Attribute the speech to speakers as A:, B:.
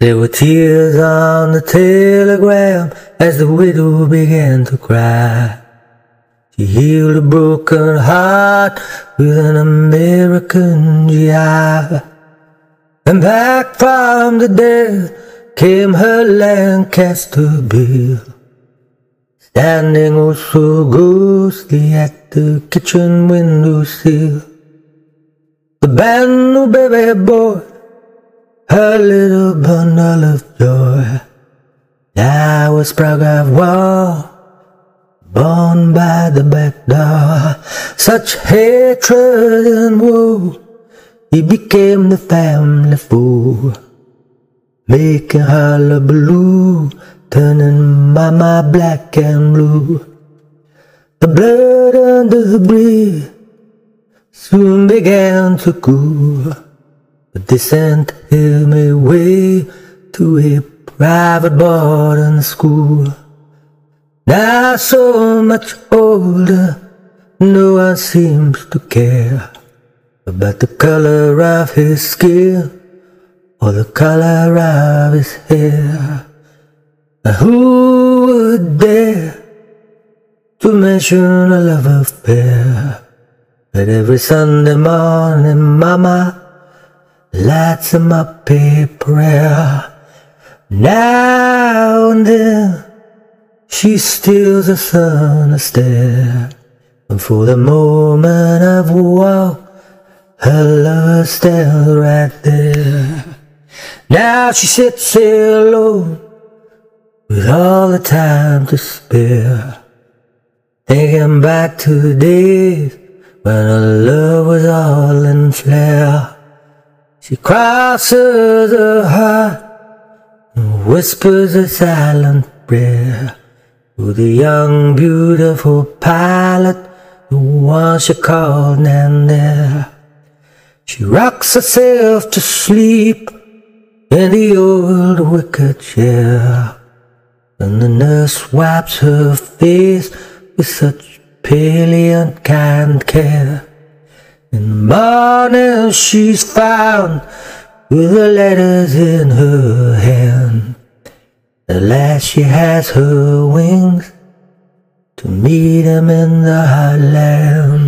A: There were tears on the telegram as the widow began to cry. She healed a broken heart with an American GI. And back from the dead came her Lancaster bill. Standing oh so ghostly at the kitchen window sill. The band, new baby boy a little bundle of joy. I was proud of war, born by the back door. Such hatred and woe, he became the family fool, making hullabaloo, turning mama black and blue. The blood under the bridge soon began to cool. But they sent him away to a private boarding school. Now so much older, no one seems to care about the color of his skin or the color of his hair. And who would dare to mention a love affair? But every Sunday morning, Mama lights him up a prayer. Now and then she steals the sun a stare. And for the moment of wow, her lover's still right there. Now she sits here alone with all the time to spare. Thinking back to the days when her love was all in flare. She crosses her heart and whispers a silent prayer to the young, beautiful pilot, the one she called Nandere. She rocks herself to sleep in the old wicker chair, and the nurse wipes her face with such pale and kind care. In the morning she's found with the letters in her hand. At last she has her wings to meet him in the highland.